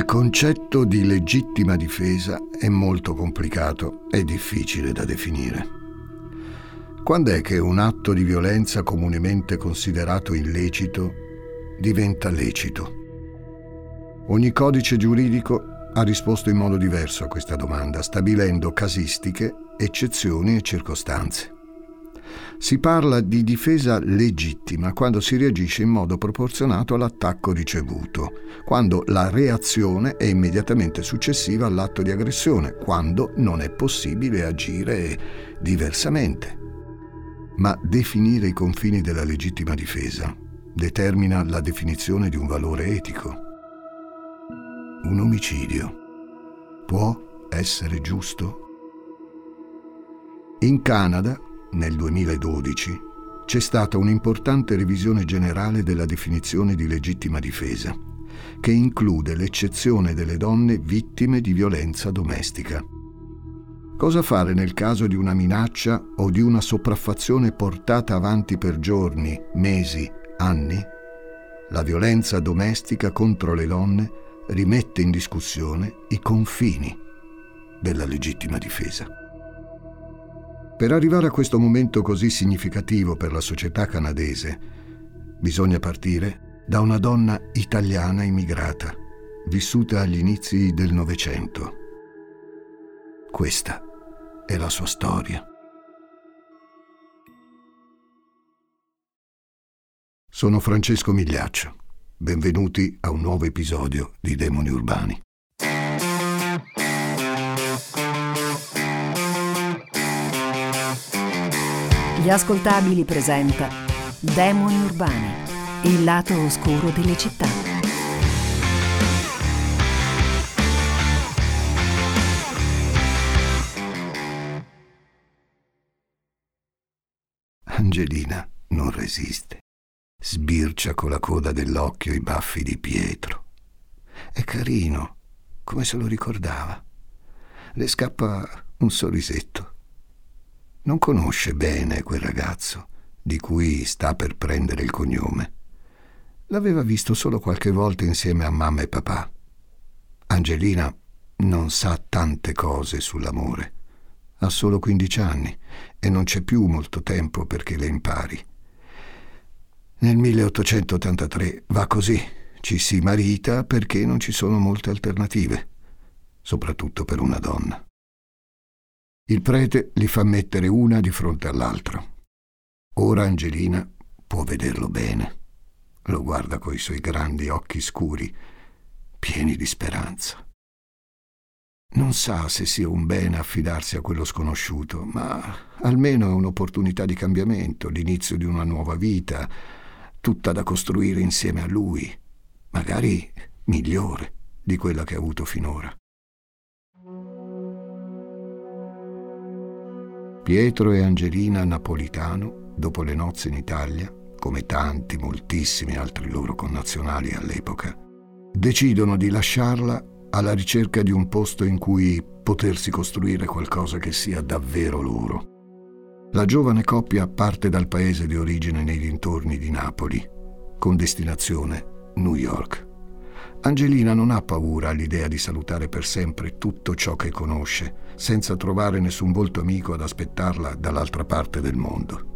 Il concetto di legittima difesa è molto complicato e difficile da definire. Quando è che un atto di violenza comunemente considerato illecito diventa lecito? Ogni codice giuridico ha risposto in modo diverso a questa domanda, stabilendo casistiche, eccezioni e circostanze. Si parla di difesa legittima quando si reagisce in modo proporzionato all'attacco ricevuto, quando la reazione è immediatamente successiva all'atto di aggressione, quando non è possibile agire diversamente. Ma definire i confini della legittima difesa determina la definizione di un valore etico. Un omicidio può essere giusto? In Canada nel 2012, c'è stata un'importante revisione generale della definizione di legittima difesa, che include l'eccezione delle donne vittime di violenza domestica. Cosa fare nel caso di una minaccia o di una sopraffazione portata avanti per giorni, mesi, anni? La violenza domestica contro le donne rimette in discussione i confini della legittima difesa. Per arrivare a questo momento così significativo per la società canadese, bisogna partire da una donna italiana immigrata, vissuta agli inizi del Novecento. Questa è la sua storia. Sono Francesco Migliaccio. Benvenuti a un nuovo episodio di Demoni Urbani. Gli ascoltabili presenta Demoni Urbani, il lato oscuro delle città. Angelina non resiste. Sbircia con la coda dell'occhio i baffi di Pietro. È carino, come se lo ricordava. Le scappa un sorrisetto non conosce bene quel ragazzo di cui sta per prendere il cognome. L'aveva visto solo qualche volta insieme a mamma e papà. Angelina non sa tante cose sull'amore. Ha solo 15 anni e non c'è più molto tempo perché le impari. Nel 1883 va così, ci si marita perché non ci sono molte alternative, soprattutto per una donna. Il prete li fa mettere una di fronte all'altro. Ora Angelina può vederlo bene. Lo guarda coi suoi grandi occhi scuri, pieni di speranza. Non sa se sia un bene affidarsi a quello sconosciuto, ma almeno è un'opportunità di cambiamento, l'inizio di una nuova vita, tutta da costruire insieme a lui, magari migliore di quella che ha avuto finora. Pietro e Angelina Napolitano, dopo le nozze in Italia, come tanti, moltissimi altri loro connazionali all'epoca, decidono di lasciarla alla ricerca di un posto in cui potersi costruire qualcosa che sia davvero loro. La giovane coppia parte dal paese di origine nei dintorni di Napoli, con destinazione New York. Angelina non ha paura all'idea di salutare per sempre tutto ciò che conosce, senza trovare nessun volto amico ad aspettarla dall'altra parte del mondo.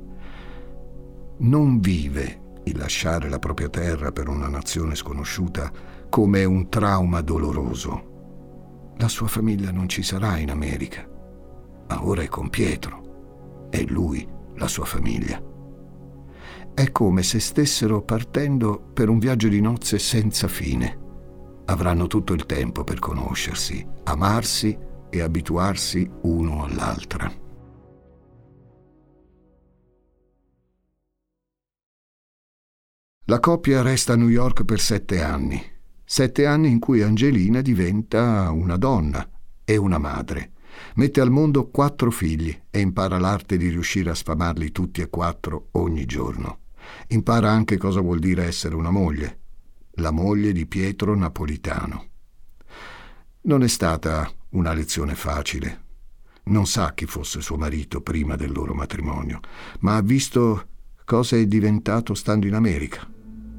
Non vive il lasciare la propria terra per una nazione sconosciuta come un trauma doloroso. La sua famiglia non ci sarà in America, ma ora è con Pietro. È lui la sua famiglia. È come se stessero partendo per un viaggio di nozze senza fine avranno tutto il tempo per conoscersi, amarsi e abituarsi uno all'altra. La coppia resta a New York per sette anni, sette anni in cui Angelina diventa una donna e una madre. Mette al mondo quattro figli e impara l'arte di riuscire a sfamarli tutti e quattro ogni giorno. Impara anche cosa vuol dire essere una moglie, la moglie di Pietro Napolitano. Non è stata una lezione facile. Non sa chi fosse suo marito prima del loro matrimonio, ma ha visto cosa è diventato stando in America,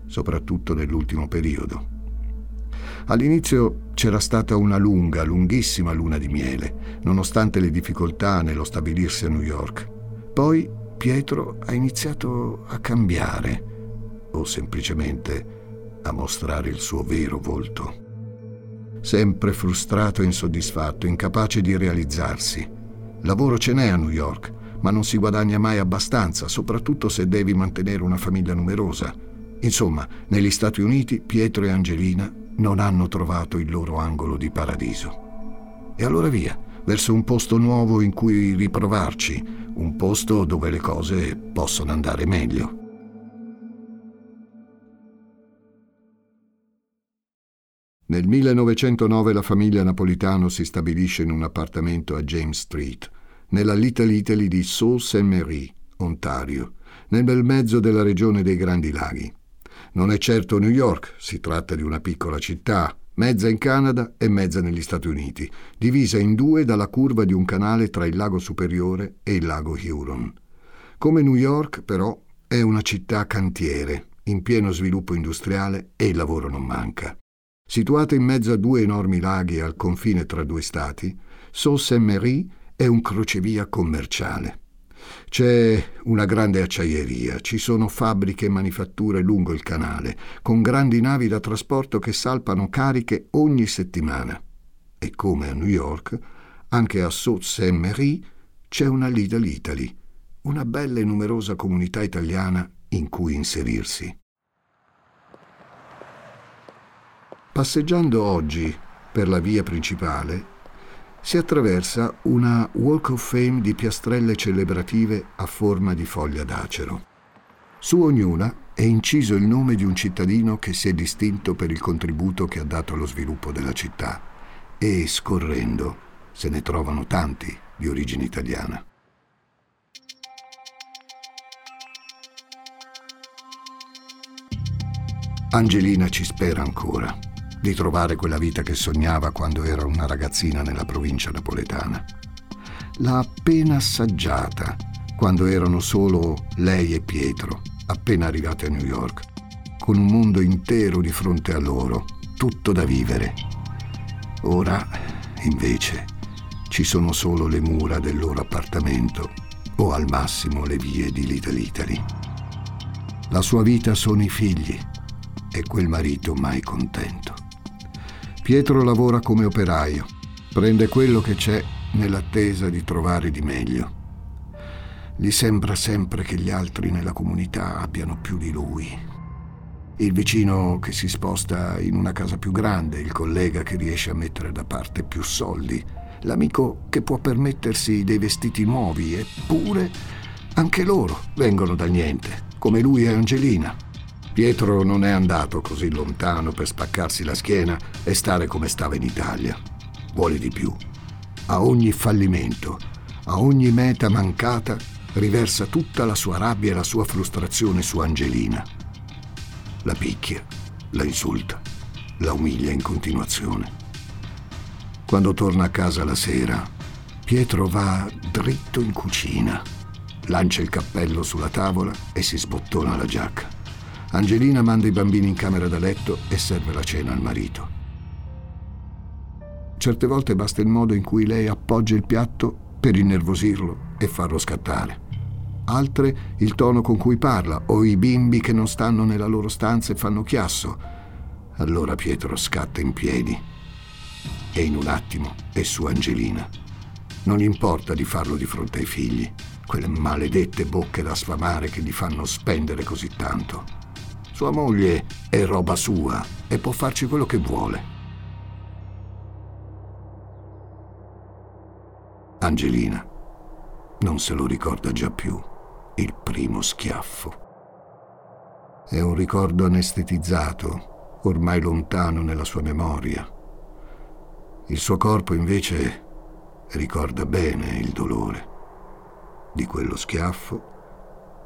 soprattutto nell'ultimo periodo. All'inizio c'era stata una lunga, lunghissima luna di miele, nonostante le difficoltà nello stabilirsi a New York. Poi Pietro ha iniziato a cambiare, o semplicemente a mostrare il suo vero volto. Sempre frustrato e insoddisfatto, incapace di realizzarsi. Lavoro ce n'è a New York, ma non si guadagna mai abbastanza, soprattutto se devi mantenere una famiglia numerosa. Insomma, negli Stati Uniti Pietro e Angelina non hanno trovato il loro angolo di paradiso. E allora via, verso un posto nuovo in cui riprovarci, un posto dove le cose possono andare meglio. Nel 1909 la famiglia Napolitano si stabilisce in un appartamento a James Street, nella Little Italy di Sault Ste. Marie, Ontario, nel bel mezzo della regione dei Grandi Laghi. Non è certo New York, si tratta di una piccola città, mezza in Canada e mezza negli Stati Uniti, divisa in due dalla curva di un canale tra il lago Superiore e il lago Huron. Come New York, però, è una città cantiere, in pieno sviluppo industriale e il lavoro non manca. Situata in mezzo a due enormi laghi al confine tra due stati, Sault Ste. Marie è un crocevia commerciale. C'è una grande acciaieria, ci sono fabbriche e manifatture lungo il canale, con grandi navi da trasporto che salpano cariche ogni settimana. E come a New York, anche a Sault Ste. Marie c'è una Little Italy, una bella e numerosa comunità italiana in cui inserirsi. Passeggiando oggi per la via principale, si attraversa una Walk of Fame di piastrelle celebrative a forma di foglia d'acero. Su ognuna è inciso il nome di un cittadino che si è distinto per il contributo che ha dato allo sviluppo della città e, scorrendo, se ne trovano tanti di origine italiana. Angelina ci spera ancora di trovare quella vita che sognava quando era una ragazzina nella provincia napoletana. L'ha appena assaggiata quando erano solo lei e Pietro, appena arrivati a New York, con un mondo intero di fronte a loro, tutto da vivere. Ora, invece, ci sono solo le mura del loro appartamento o al massimo le vie di Little Italy. La sua vita sono i figli e quel marito mai contento. Pietro lavora come operaio, prende quello che c'è nell'attesa di trovare di meglio. Gli sembra sempre che gli altri nella comunità abbiano più di lui. Il vicino che si sposta in una casa più grande, il collega che riesce a mettere da parte più soldi, l'amico che può permettersi dei vestiti nuovi, eppure anche loro vengono dal niente, come lui e Angelina. Pietro non è andato così lontano per spaccarsi la schiena e stare come stava in Italia. Vuole di più. A ogni fallimento, a ogni meta mancata, riversa tutta la sua rabbia e la sua frustrazione su Angelina. La picchia, la insulta, la umilia in continuazione. Quando torna a casa la sera, Pietro va dritto in cucina, lancia il cappello sulla tavola e si sbottona la giacca. Angelina manda i bambini in camera da letto e serve la cena al marito. Certe volte basta il modo in cui lei appoggia il piatto per innervosirlo e farlo scattare. Altre il tono con cui parla o i bimbi che non stanno nella loro stanza e fanno chiasso. Allora Pietro scatta in piedi e in un attimo è su Angelina. Non gli importa di farlo di fronte ai figli, quelle maledette bocche da sfamare che gli fanno spendere così tanto. Sua moglie è roba sua e può farci quello che vuole. Angelina non se lo ricorda già più, il primo schiaffo. È un ricordo anestetizzato, ormai lontano nella sua memoria. Il suo corpo invece ricorda bene il dolore di quello schiaffo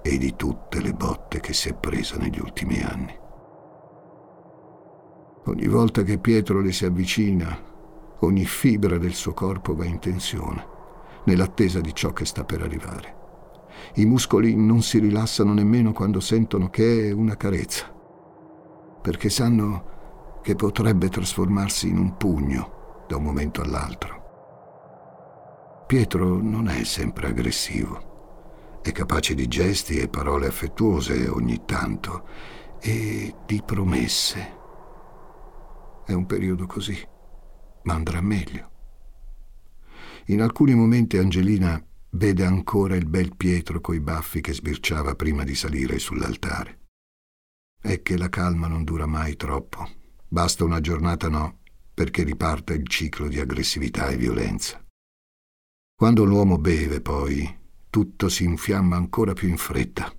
e di tutte le botte che si è presa negli ultimi anni. Ogni volta che Pietro le si avvicina, ogni fibra del suo corpo va in tensione, nell'attesa di ciò che sta per arrivare. I muscoli non si rilassano nemmeno quando sentono che è una carezza, perché sanno che potrebbe trasformarsi in un pugno da un momento all'altro. Pietro non è sempre aggressivo, è capace di gesti e parole affettuose ogni tanto e di promesse. È un periodo così, ma andrà meglio. In alcuni momenti Angelina vede ancora il bel Pietro coi baffi che sbirciava prima di salire sull'altare. È che la calma non dura mai troppo. Basta una giornata no perché riparta il ciclo di aggressività e violenza. Quando l'uomo beve, poi, tutto si infiamma ancora più in fretta.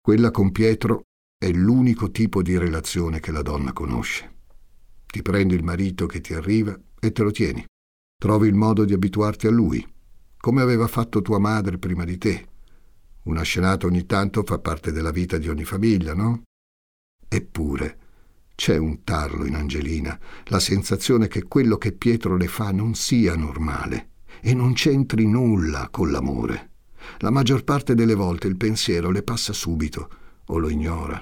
Quella con Pietro è l'unico tipo di relazione che la donna conosce. Ti prendi il marito che ti arriva e te lo tieni. Trovi il modo di abituarti a lui, come aveva fatto tua madre prima di te. Una scenata ogni tanto fa parte della vita di ogni famiglia, no? Eppure c'è un tarlo in Angelina, la sensazione che quello che Pietro le fa non sia normale e non c'entri nulla con l'amore. La maggior parte delle volte il pensiero le passa subito, o lo ignora,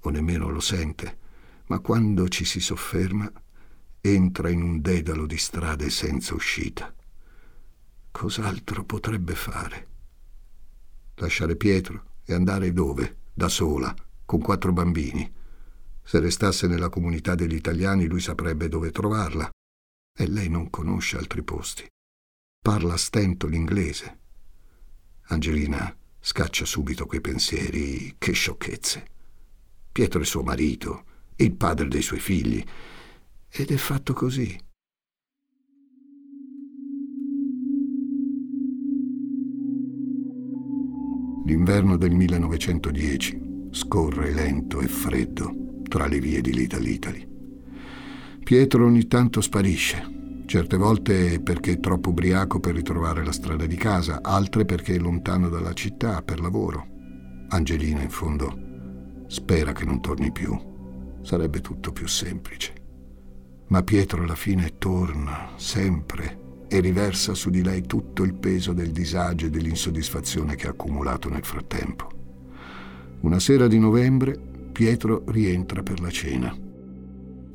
o nemmeno lo sente, ma quando ci si sofferma entra in un dedalo di strade senza uscita. Cos'altro potrebbe fare? Lasciare Pietro e andare dove? Da sola, con quattro bambini. Se restasse nella comunità degli italiani lui saprebbe dove trovarla. E lei non conosce altri posti. Parla a stento l'inglese. Angelina scaccia subito quei pensieri. Che sciocchezze. Pietro è suo marito, il padre dei suoi figli. Ed è fatto così. L'inverno del 1910 scorre lento e freddo tra le vie di Little Italy. Pietro ogni tanto sparisce, certe volte perché è troppo ubriaco per ritrovare la strada di casa, altre perché è lontano dalla città per lavoro. Angelina, in fondo, spera che non torni più. Sarebbe tutto più semplice. Ma Pietro alla fine torna, sempre, e riversa su di lei tutto il peso del disagio e dell'insoddisfazione che ha accumulato nel frattempo. Una sera di novembre Pietro rientra per la cena.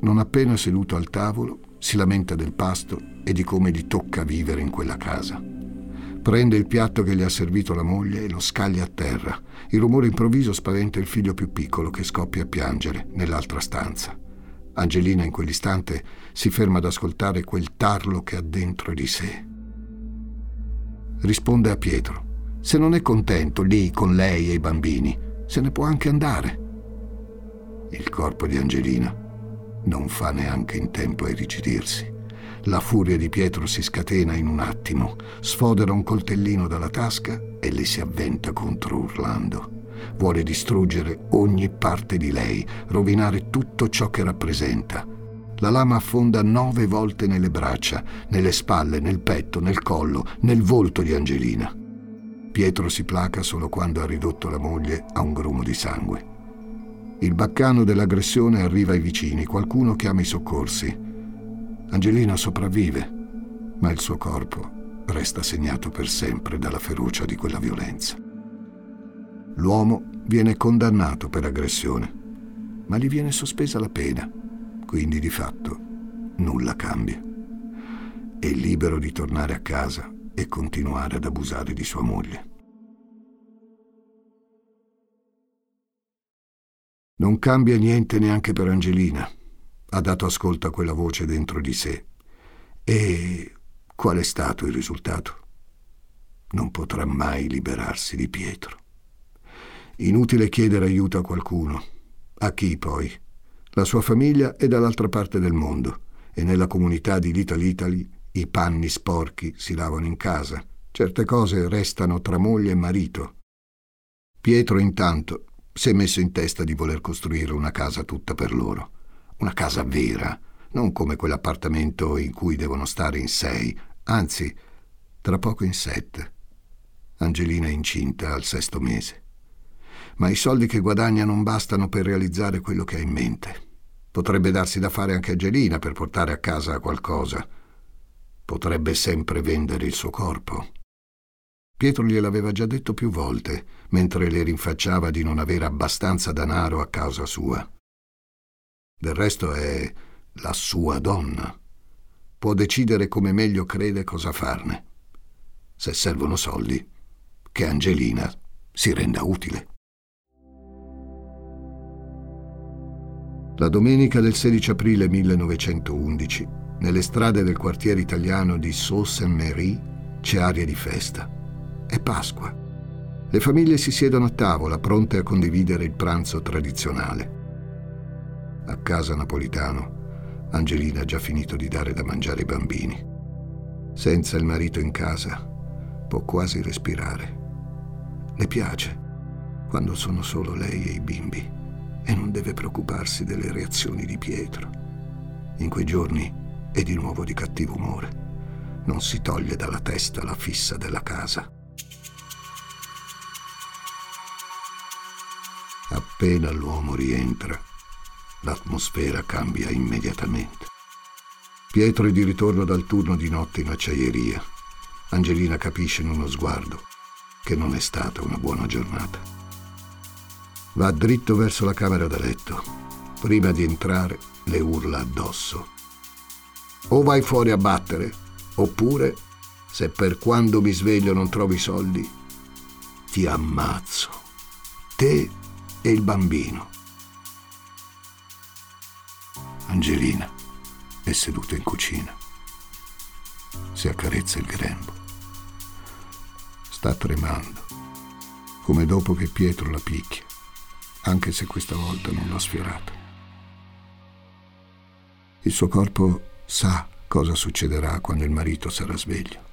Non appena seduto al tavolo, si lamenta del pasto e di come gli tocca vivere in quella casa. Prende il piatto che gli ha servito la moglie e lo scaglia a terra. Il rumore improvviso spaventa il figlio più piccolo che scoppia a piangere nell'altra stanza. Angelina in quell'istante si ferma ad ascoltare quel tarlo che ha dentro di sé. Risponde a Pietro. Se non è contento lì con lei e i bambini, se ne può anche andare. Il corpo di Angelina non fa neanche in tempo a irrigidirsi. La furia di Pietro si scatena in un attimo, sfodera un coltellino dalla tasca e le si avventa contro urlando. Vuole distruggere ogni parte di lei, rovinare tutto ciò che rappresenta. La lama affonda nove volte nelle braccia, nelle spalle, nel petto, nel collo, nel volto di Angelina. Pietro si placa solo quando ha ridotto la moglie a un grumo di sangue. Il baccano dell'aggressione arriva ai vicini, qualcuno chiama i soccorsi. Angelina sopravvive, ma il suo corpo resta segnato per sempre dalla ferocia di quella violenza. L'uomo viene condannato per aggressione, ma gli viene sospesa la pena, quindi di fatto nulla cambia. È libero di tornare a casa e continuare ad abusare di sua moglie. Non cambia niente neanche per Angelina. Ha dato ascolto a quella voce dentro di sé. E qual è stato il risultato? Non potrà mai liberarsi di Pietro. Inutile chiedere aiuto a qualcuno. A chi poi? La sua famiglia è dall'altra parte del mondo e nella comunità di Little Italy i panni sporchi si lavano in casa. Certe cose restano tra moglie e marito. Pietro intanto si è messo in testa di voler costruire una casa tutta per loro. Una casa vera, non come quell'appartamento in cui devono stare in sei, anzi, tra poco in sette. Angelina è incinta al sesto mese. Ma i soldi che guadagna non bastano per realizzare quello che ha in mente. Potrebbe darsi da fare anche Angelina per portare a casa qualcosa. Potrebbe sempre vendere il suo corpo. Pietro gliel'aveva già detto più volte, mentre le rinfacciava di non avere abbastanza denaro a causa sua. Del resto è la sua donna. Può decidere come meglio crede cosa farne. Se servono soldi, che Angelina si renda utile. La domenica del 16 aprile 1911, nelle strade del quartiere italiano di Sault-Saint-Méry, c'è aria di festa. È Pasqua. Le famiglie si siedono a tavola, pronte a condividere il pranzo tradizionale. A casa napolitano, Angelina ha già finito di dare da mangiare ai bambini. Senza il marito in casa, può quasi respirare. Le piace quando sono solo lei e i bimbi e non deve preoccuparsi delle reazioni di Pietro. In quei giorni è di nuovo di cattivo umore non si toglie dalla testa la fissa della casa. Appena l'uomo rientra, l'atmosfera cambia immediatamente. Pietro è di ritorno dal turno di notte in acciaieria. Angelina capisce in uno sguardo che non è stata una buona giornata. Va dritto verso la camera da letto. Prima di entrare le urla addosso. O vai fuori a battere Oppure, se per quando mi sveglio non trovi soldi, ti ammazzo. Te e il bambino. Angelina è seduta in cucina. Si accarezza il grembo. Sta tremando, come dopo che Pietro la picchia, anche se questa volta non l'ha sfiorata. Il suo corpo sa cosa succederà quando il marito sarà sveglio.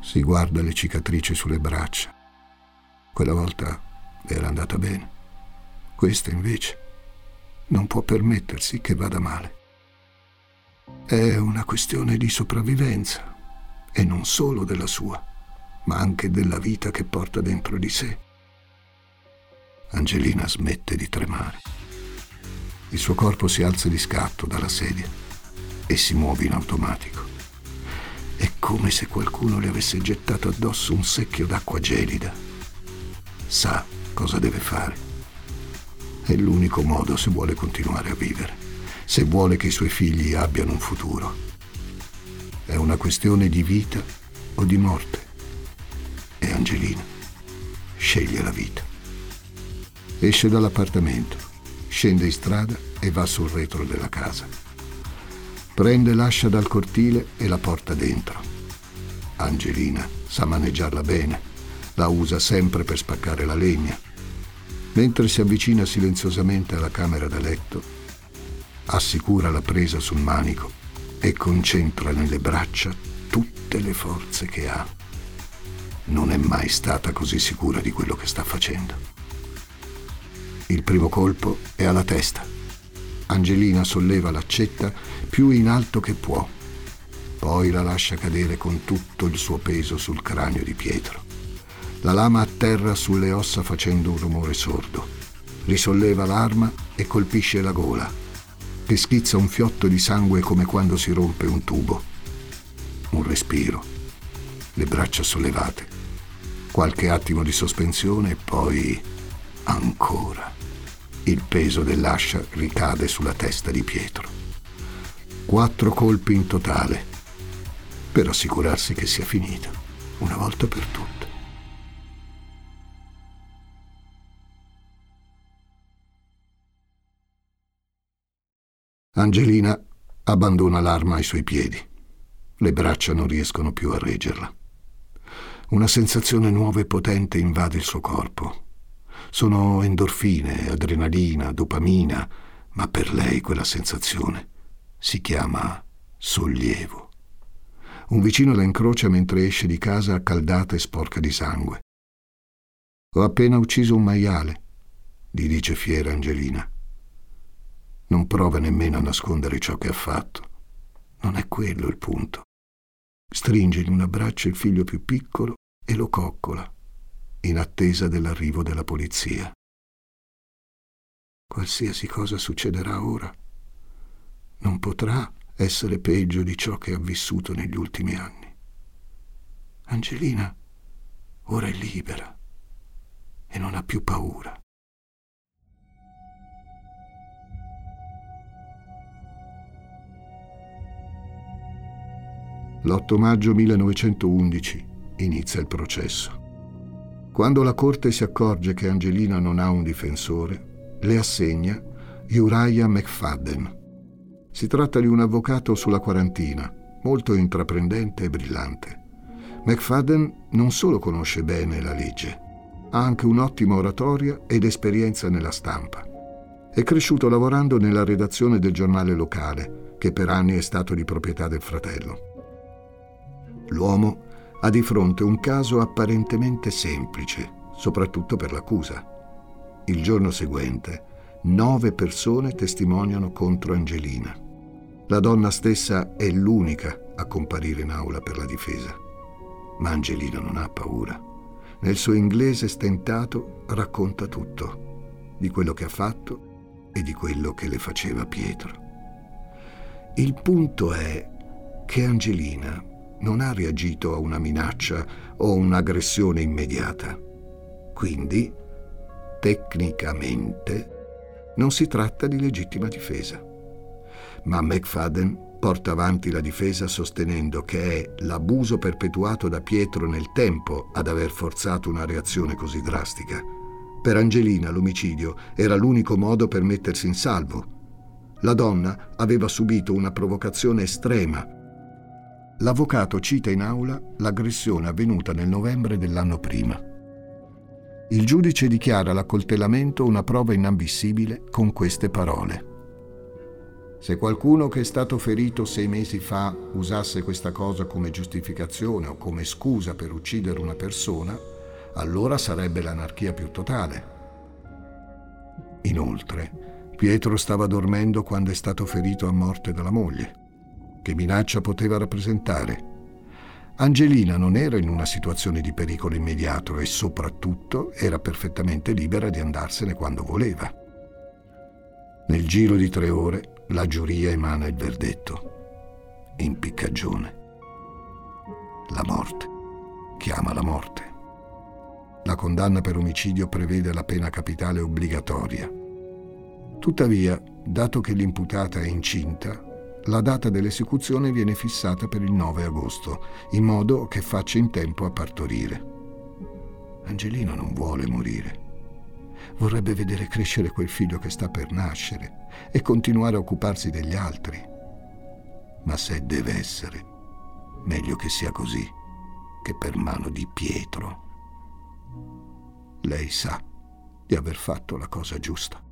Si guarda le cicatrici sulle braccia. Quella volta era andata bene. Questa invece non può permettersi che vada male. È una questione di sopravvivenza e non solo della sua, ma anche della vita che porta dentro di sé. Angelina smette di tremare. Il suo corpo si alza di scatto dalla sedia e si muove in automatico. È come se qualcuno le avesse gettato addosso un secchio d'acqua gelida. Sa cosa deve fare. È l'unico modo se vuole continuare a vivere, se vuole che i suoi figli abbiano un futuro. È una questione di vita o di morte. E Angelina sceglie la vita. Esce dall'appartamento, scende in strada e va sul retro della casa. Prende l'ascia dal cortile e la porta dentro. Angelina sa maneggiarla bene, la usa sempre per spaccare la legna. Mentre si avvicina silenziosamente alla camera da letto, assicura la presa sul manico e concentra nelle braccia tutte le forze che ha. Non è mai stata così sicura di quello che sta facendo. Il primo colpo è alla testa Angelina solleva l'accetta più in alto che può, poi la lascia cadere con tutto il suo peso sul cranio di Pietro. La lama atterra sulle ossa facendo un rumore sordo. Risolleva l'arma e colpisce la gola, che schizza un fiotto di sangue come quando si rompe un tubo. Un respiro, le braccia sollevate, qualche attimo di sospensione e poi ancora il peso dell'ascia ricade sulla testa di Pietro. Quattro colpi in totale, per assicurarsi che sia finita, una volta per tutte. Angelina abbandona l'arma ai suoi piedi. Le braccia non riescono più a reggerla. Una sensazione nuova e potente invade il suo corpo sono endorfine, adrenalina, dopamina, ma per lei quella sensazione si chiama sollievo. Un vicino la incrocia mentre esce di casa accaldata e sporca di sangue. Ho appena ucciso un maiale, gli dice fiera Angelina. Non prova nemmeno a nascondere ciò che ha fatto. Non è quello il punto. Stringe in un abbraccio il figlio più piccolo e lo coccola in attesa dell'arrivo della polizia. Qualsiasi cosa succederà ora non potrà essere peggio di ciò che ha vissuto negli ultimi anni. Angelina ora è libera e non ha più paura. L'8 maggio 1911 inizia il processo. Quando la Corte si accorge che Angelina non ha un difensore, le assegna Uriah McFadden. Si tratta di un avvocato sulla quarantina, molto intraprendente e brillante. McFadden non solo conosce bene la legge, ha anche un'ottima oratoria ed esperienza nella stampa. È cresciuto lavorando nella redazione del giornale locale, che per anni è stato di proprietà del fratello. L'uomo ha di fronte un caso apparentemente semplice, soprattutto per l'accusa. Il giorno seguente, nove persone testimoniano contro Angelina. La donna stessa è l'unica a comparire in aula per la difesa. Ma Angelina non ha paura. Nel suo inglese stentato racconta tutto, di quello che ha fatto e di quello che le faceva Pietro. Il punto è che Angelina non ha reagito a una minaccia o un'aggressione immediata. Quindi, tecnicamente, non si tratta di legittima difesa. Ma McFadden porta avanti la difesa sostenendo che è l'abuso perpetuato da Pietro nel tempo ad aver forzato una reazione così drastica. Per Angelina l'omicidio era l'unico modo per mettersi in salvo. La donna aveva subito una provocazione estrema L'avvocato cita in aula l'aggressione avvenuta nel novembre dell'anno prima. Il giudice dichiara l'accoltellamento una prova inammissibile con queste parole. Se qualcuno che è stato ferito sei mesi fa usasse questa cosa come giustificazione o come scusa per uccidere una persona, allora sarebbe l'anarchia più totale. Inoltre, Pietro stava dormendo quando è stato ferito a morte dalla moglie. Che minaccia poteva rappresentare? Angelina non era in una situazione di pericolo immediato e soprattutto era perfettamente libera di andarsene quando voleva. Nel giro di tre ore la giuria emana il verdetto. Impiccagione. La morte. Chiama la morte. La condanna per omicidio prevede la pena capitale obbligatoria. Tuttavia, dato che l'imputata è incinta, la data dell'esecuzione viene fissata per il 9 agosto, in modo che faccia in tempo a partorire. Angelino non vuole morire. Vorrebbe vedere crescere quel figlio che sta per nascere e continuare a occuparsi degli altri. Ma se deve essere, meglio che sia così che per mano di Pietro. Lei sa di aver fatto la cosa giusta.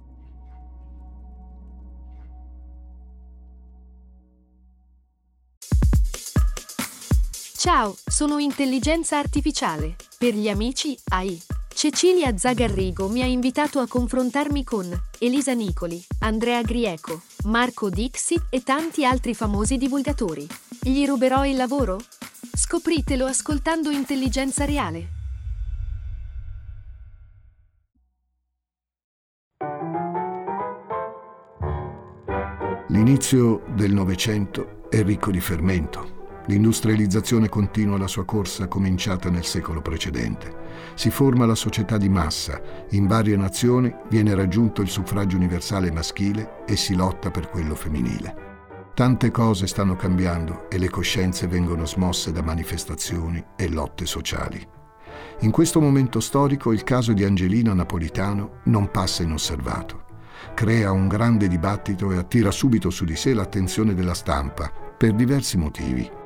Ciao, sono intelligenza artificiale. Per gli amici, AI. Cecilia Zagarrigo mi ha invitato a confrontarmi con Elisa Nicoli, Andrea Grieco, Marco Dixit e tanti altri famosi divulgatori. Gli ruberò il lavoro? Scopritelo ascoltando Intelligenza Reale. L'inizio del Novecento è ricco di fermento L'industrializzazione continua la sua corsa cominciata nel secolo precedente. Si forma la società di massa, in varie nazioni viene raggiunto il suffragio universale maschile e si lotta per quello femminile. Tante cose stanno cambiando e le coscienze vengono smosse da manifestazioni e lotte sociali. In questo momento storico il caso di Angelina Napolitano non passa inosservato. Crea un grande dibattito e attira subito su di sé l'attenzione della stampa per diversi motivi.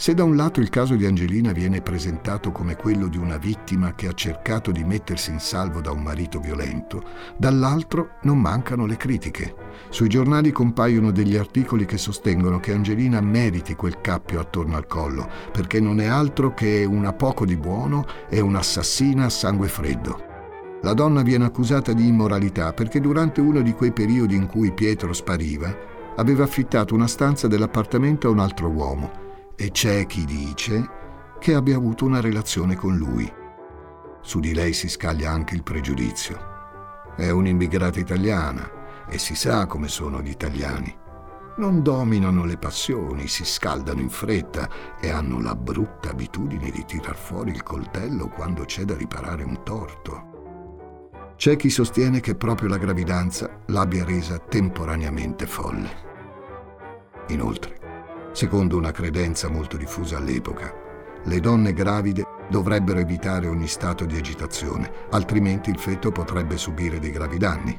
Se da un lato il caso di Angelina viene presentato come quello di una vittima che ha cercato di mettersi in salvo da un marito violento, dall'altro non mancano le critiche. Sui giornali compaiono degli articoli che sostengono che Angelina meriti quel cappio attorno al collo, perché non è altro che una poco di buono e un'assassina a sangue freddo. La donna viene accusata di immoralità perché durante uno di quei periodi in cui Pietro spariva, aveva affittato una stanza dell'appartamento a un altro uomo e c'è chi dice che abbia avuto una relazione con lui. Su di lei si scaglia anche il pregiudizio. È un'immigrata italiana e si sa come sono gli italiani. Non dominano le passioni, si scaldano in fretta e hanno la brutta abitudine di tirar fuori il coltello quando c'è da riparare un torto. C'è chi sostiene che proprio la gravidanza l'abbia resa temporaneamente folle. Inoltre, secondo una credenza molto diffusa all'epoca, le donne gravide dovrebbero evitare ogni stato di agitazione, altrimenti il feto potrebbe subire dei gravi danni.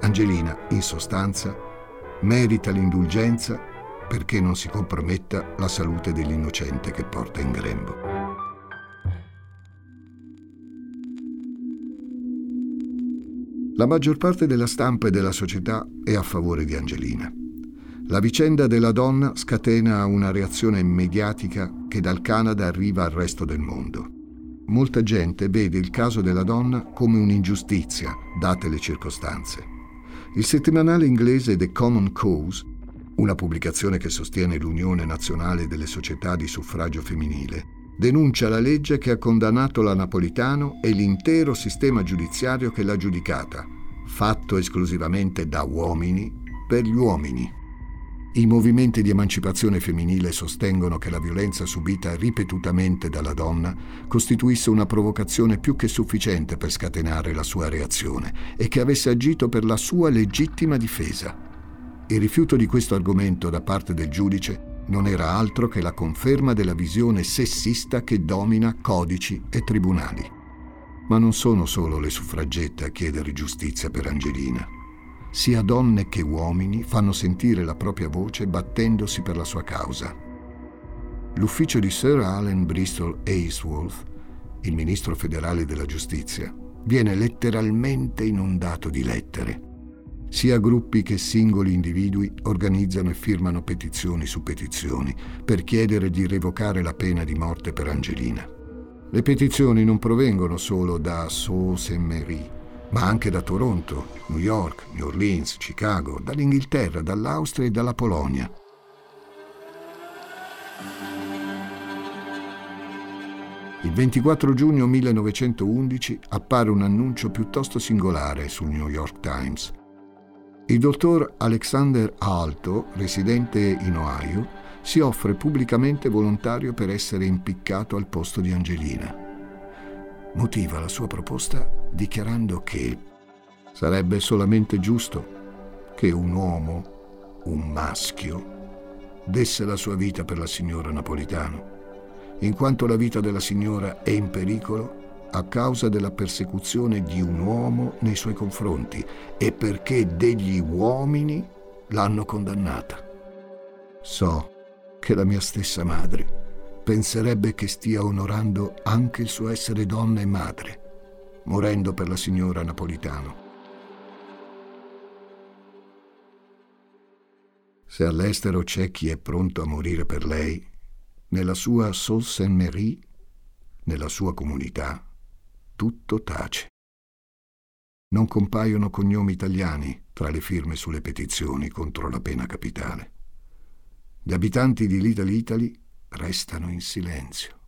Angelina, in sostanza, merita l'indulgenza perché non si comprometta la salute dell'innocente che porta in grembo. La maggior parte della stampa e della società è a favore di Angelina. La vicenda della donna scatena una reazione mediatica che dal Canada arriva al resto del mondo. Molta gente vede il caso della donna come un'ingiustizia, date le circostanze. Il settimanale inglese The Common Cause, una pubblicazione che sostiene l'Unione Nazionale delle Società di Suffragio Femminile, denuncia la legge che ha condannato la Napolitano e l'intero sistema giudiziario che l'ha giudicata, fatto esclusivamente da uomini per gli uomini. I movimenti di emancipazione femminile sostengono che la violenza subita ripetutamente dalla donna costituisse una provocazione più che sufficiente per scatenare la sua reazione e che avesse agito per la sua legittima difesa. Il rifiuto di questo argomento da parte del giudice non era altro che la conferma della visione sessista che domina codici e tribunali. Ma non sono solo le suffragette a chiedere giustizia per Angelina. Sia donne che uomini fanno sentire la propria voce battendosi per la sua causa. L'ufficio di Sir Allen Bristol Ainsworth, il ministro federale della giustizia, viene letteralmente inondato di lettere sia gruppi che singoli individui organizzano e firmano petizioni su petizioni per chiedere di revocare la pena di morte per Angelina. Le petizioni non provengono solo da Sault Ste. Ma anche da Toronto, New York, New Orleans, Chicago, dall'Inghilterra, dall'Austria e dalla Polonia. Il 24 giugno 1911 appare un annuncio piuttosto singolare sul New York Times. Il dottor Alexander Alto, residente in Ohio, si offre pubblicamente volontario per essere impiccato al posto di Angelina. Motiva la sua proposta dichiarando che sarebbe solamente giusto che un uomo, un maschio, desse la sua vita per la signora Napolitano, in quanto la vita della signora è in pericolo a causa della persecuzione di un uomo nei suoi confronti e perché degli uomini l'hanno condannata. So che la mia stessa madre penserebbe che stia onorando anche il suo essere donna e madre, morendo per la signora Napolitano. Se all'estero c'è chi è pronto a morire per lei, nella sua Sault Sainte Marie, nella sua comunità, tutto tace. Non compaiono cognomi italiani tra le firme sulle petizioni contro la pena capitale. Gli abitanti di Little Italy restano in silenzio,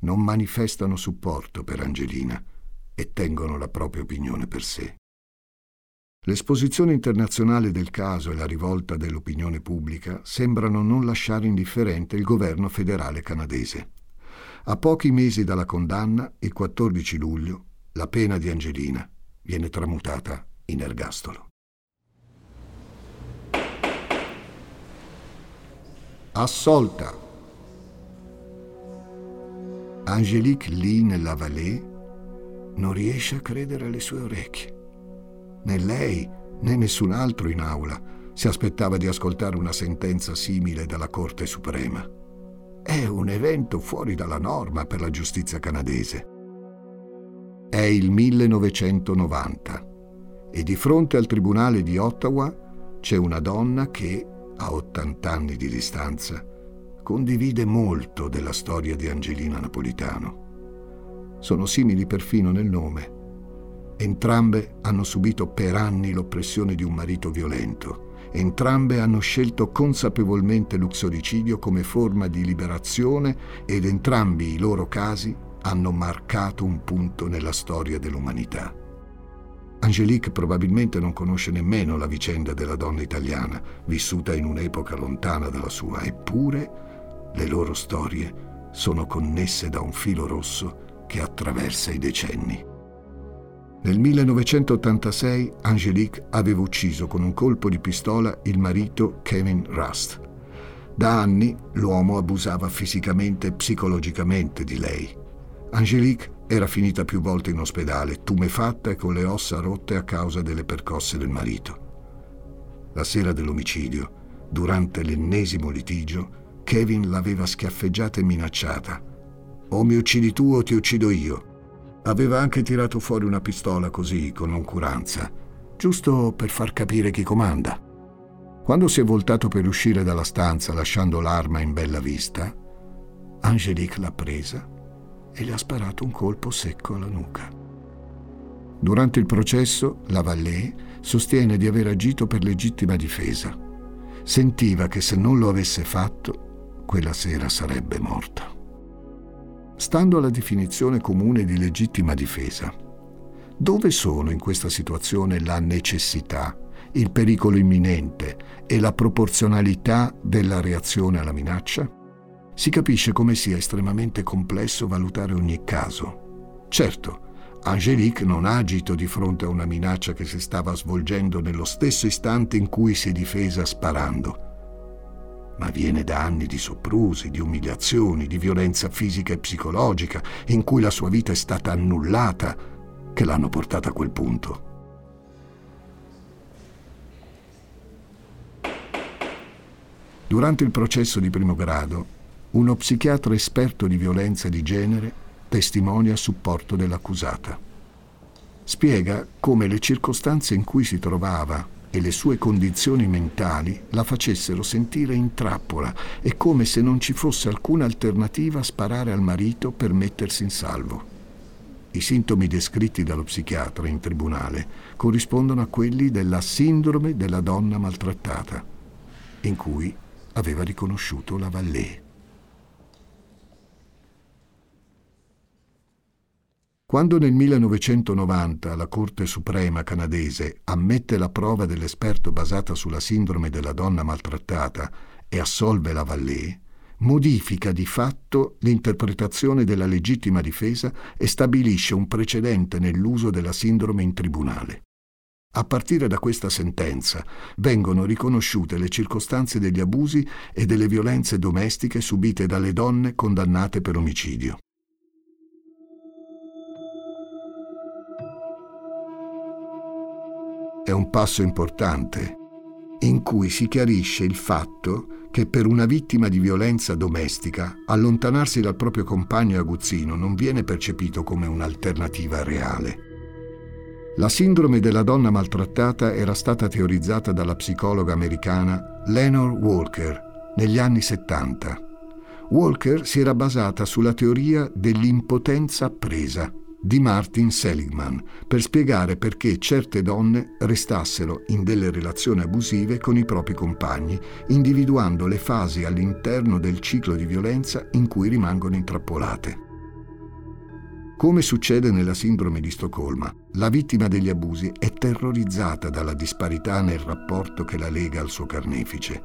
non manifestano supporto per Angelina e tengono la propria opinione per sé. L'esposizione internazionale del caso e la rivolta dell'opinione pubblica sembrano non lasciare indifferente il governo federale canadese. A pochi mesi dalla condanna, il 14 luglio, la pena di Angelina viene tramutata in ergastolo. Assolta. Angélique lì nella vallée non riesce a credere alle sue orecchie. Né lei né nessun altro in aula si aspettava di ascoltare una sentenza simile dalla Corte Suprema. È un evento fuori dalla norma per la giustizia canadese. È il 1990 e di fronte al tribunale di Ottawa c'è una donna che, a 80 anni di distanza, condivide molto della storia di Angelina Napolitano. Sono simili perfino nel nome. Entrambe hanno subito per anni l'oppressione di un marito violento Entrambe hanno scelto consapevolmente l'uxoricidio come forma di liberazione ed entrambi i loro casi hanno marcato un punto nella storia dell'umanità. Angelique probabilmente non conosce nemmeno la vicenda della donna italiana, vissuta in un'epoca lontana dalla sua, eppure le loro storie sono connesse da un filo rosso che attraversa i decenni. Nel 1986 Angelique aveva ucciso con un colpo di pistola il marito Kevin Rust. Da anni l'uomo abusava fisicamente e psicologicamente di lei. Angelique era finita più volte in ospedale, tumefatta e con le ossa rotte a causa delle percosse del marito. La sera dell'omicidio, durante l'ennesimo litigio, Kevin l'aveva schiaffeggiata e minacciata. O mi uccidi tu o ti uccido io. Aveva anche tirato fuori una pistola così, con noncuranza, giusto per far capire chi comanda. Quando si è voltato per uscire dalla stanza lasciando l'arma in bella vista, Angelique l'ha presa e gli ha sparato un colpo secco alla nuca. Durante il processo, la Vallée sostiene di aver agito per legittima difesa. Sentiva che se non lo avesse fatto, quella sera sarebbe morta. Stando alla definizione comune di legittima difesa, dove sono in questa situazione la necessità, il pericolo imminente e la proporzionalità della reazione alla minaccia? si capisce come sia estremamente complesso valutare ogni caso. Certo, Angelique non ha agito di fronte a una minaccia che si stava svolgendo nello stesso istante in cui si è difesa sparando, ma viene da anni di soprusi, di umiliazioni, di violenza fisica e psicologica, in cui la sua vita è stata annullata, che l'hanno portata a quel punto. Durante il processo di primo grado, uno psichiatra esperto di violenza di genere testimonia a supporto dell'accusata. Spiega come le circostanze in cui si trovava e le sue condizioni mentali la facessero sentire in trappola e come se non ci fosse alcuna alternativa a sparare al marito per mettersi in salvo. I sintomi descritti dallo psichiatra in tribunale corrispondono a quelli della sindrome della donna maltrattata, in cui aveva riconosciuto la Vallée. Quando nel 1990 la Corte Suprema canadese ammette la prova dell'esperto basata sulla sindrome della donna maltrattata e assolve la Vallée, modifica di fatto l'interpretazione della legittima difesa e stabilisce un precedente nell'uso della sindrome in tribunale. A partire da questa sentenza vengono riconosciute le circostanze degli abusi e delle violenze domestiche subite dalle donne condannate per omicidio. È un passo importante in cui si chiarisce il fatto che per una vittima di violenza domestica allontanarsi dal proprio compagno aguzzino non viene percepito come un'alternativa reale. La sindrome della donna maltrattata era stata teorizzata dalla psicologa americana Lenore Walker negli anni 70. Walker si era basata sulla teoria dell'impotenza appresa di Martin Seligman per spiegare perché certe donne restassero in delle relazioni abusive con i propri compagni, individuando le fasi all'interno del ciclo di violenza in cui rimangono intrappolate. Come succede nella sindrome di Stoccolma, la vittima degli abusi è terrorizzata dalla disparità nel rapporto che la lega al suo carnefice.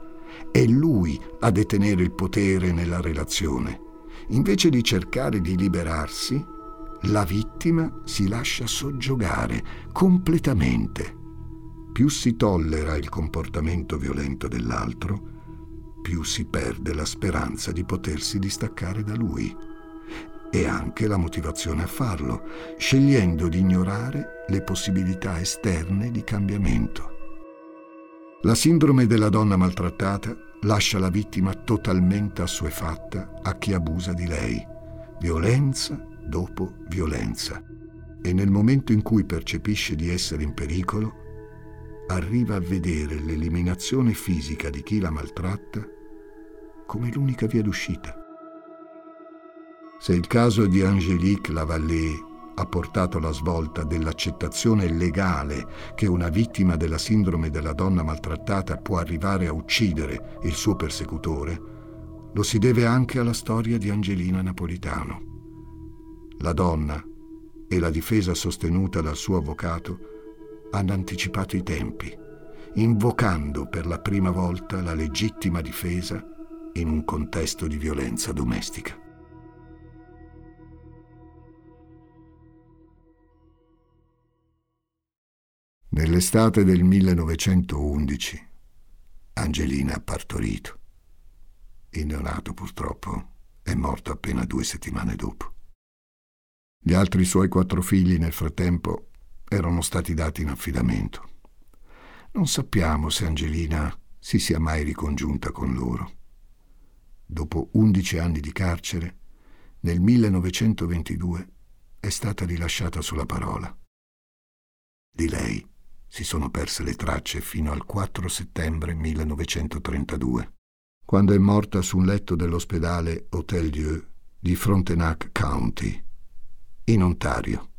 È lui a detenere il potere nella relazione. Invece di cercare di liberarsi, la vittima si lascia soggiogare completamente. Più si tollera il comportamento violento dell'altro, più si perde la speranza di potersi distaccare da lui e anche la motivazione a farlo, scegliendo di ignorare le possibilità esterne di cambiamento. La sindrome della donna maltrattata lascia la vittima totalmente assuefatta a chi abusa di lei. Violenza, dopo violenza e nel momento in cui percepisce di essere in pericolo, arriva a vedere l'eliminazione fisica di chi la maltratta come l'unica via d'uscita. Se il caso di Angélique Lavallée ha portato la svolta dell'accettazione legale che una vittima della sindrome della donna maltrattata può arrivare a uccidere il suo persecutore, lo si deve anche alla storia di Angelina Napolitano. La donna e la difesa sostenuta dal suo avvocato hanno anticipato i tempi, invocando per la prima volta la legittima difesa in un contesto di violenza domestica. Nell'estate del 1911 Angelina ha partorito. Il neonato purtroppo è morto appena due settimane dopo. Gli altri suoi quattro figli nel frattempo erano stati dati in affidamento. Non sappiamo se Angelina si sia mai ricongiunta con loro. Dopo undici anni di carcere, nel 1922 è stata rilasciata sulla parola. Di lei si sono perse le tracce fino al 4 settembre 1932, quando è morta su un letto dell'ospedale Hotel Dieu di Frontenac County, in Ontario.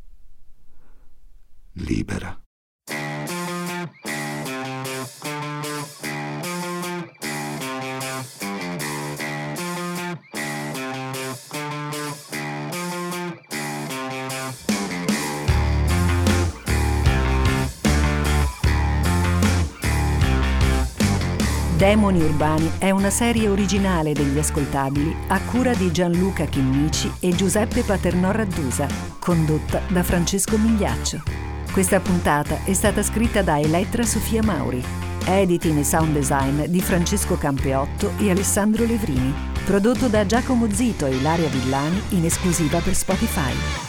Libera. Demoni Urbani è una serie originale degli ascoltabili a cura di Gianluca Chinnici e Giuseppe Paternò Raddusa, condotta da Francesco Migliaccio. Questa puntata è stata scritta da Elettra Sofia Mauri, editing e sound design di Francesco Campeotto e Alessandro Levrini, prodotto da Giacomo Zito e Ilaria Villani in esclusiva per Spotify.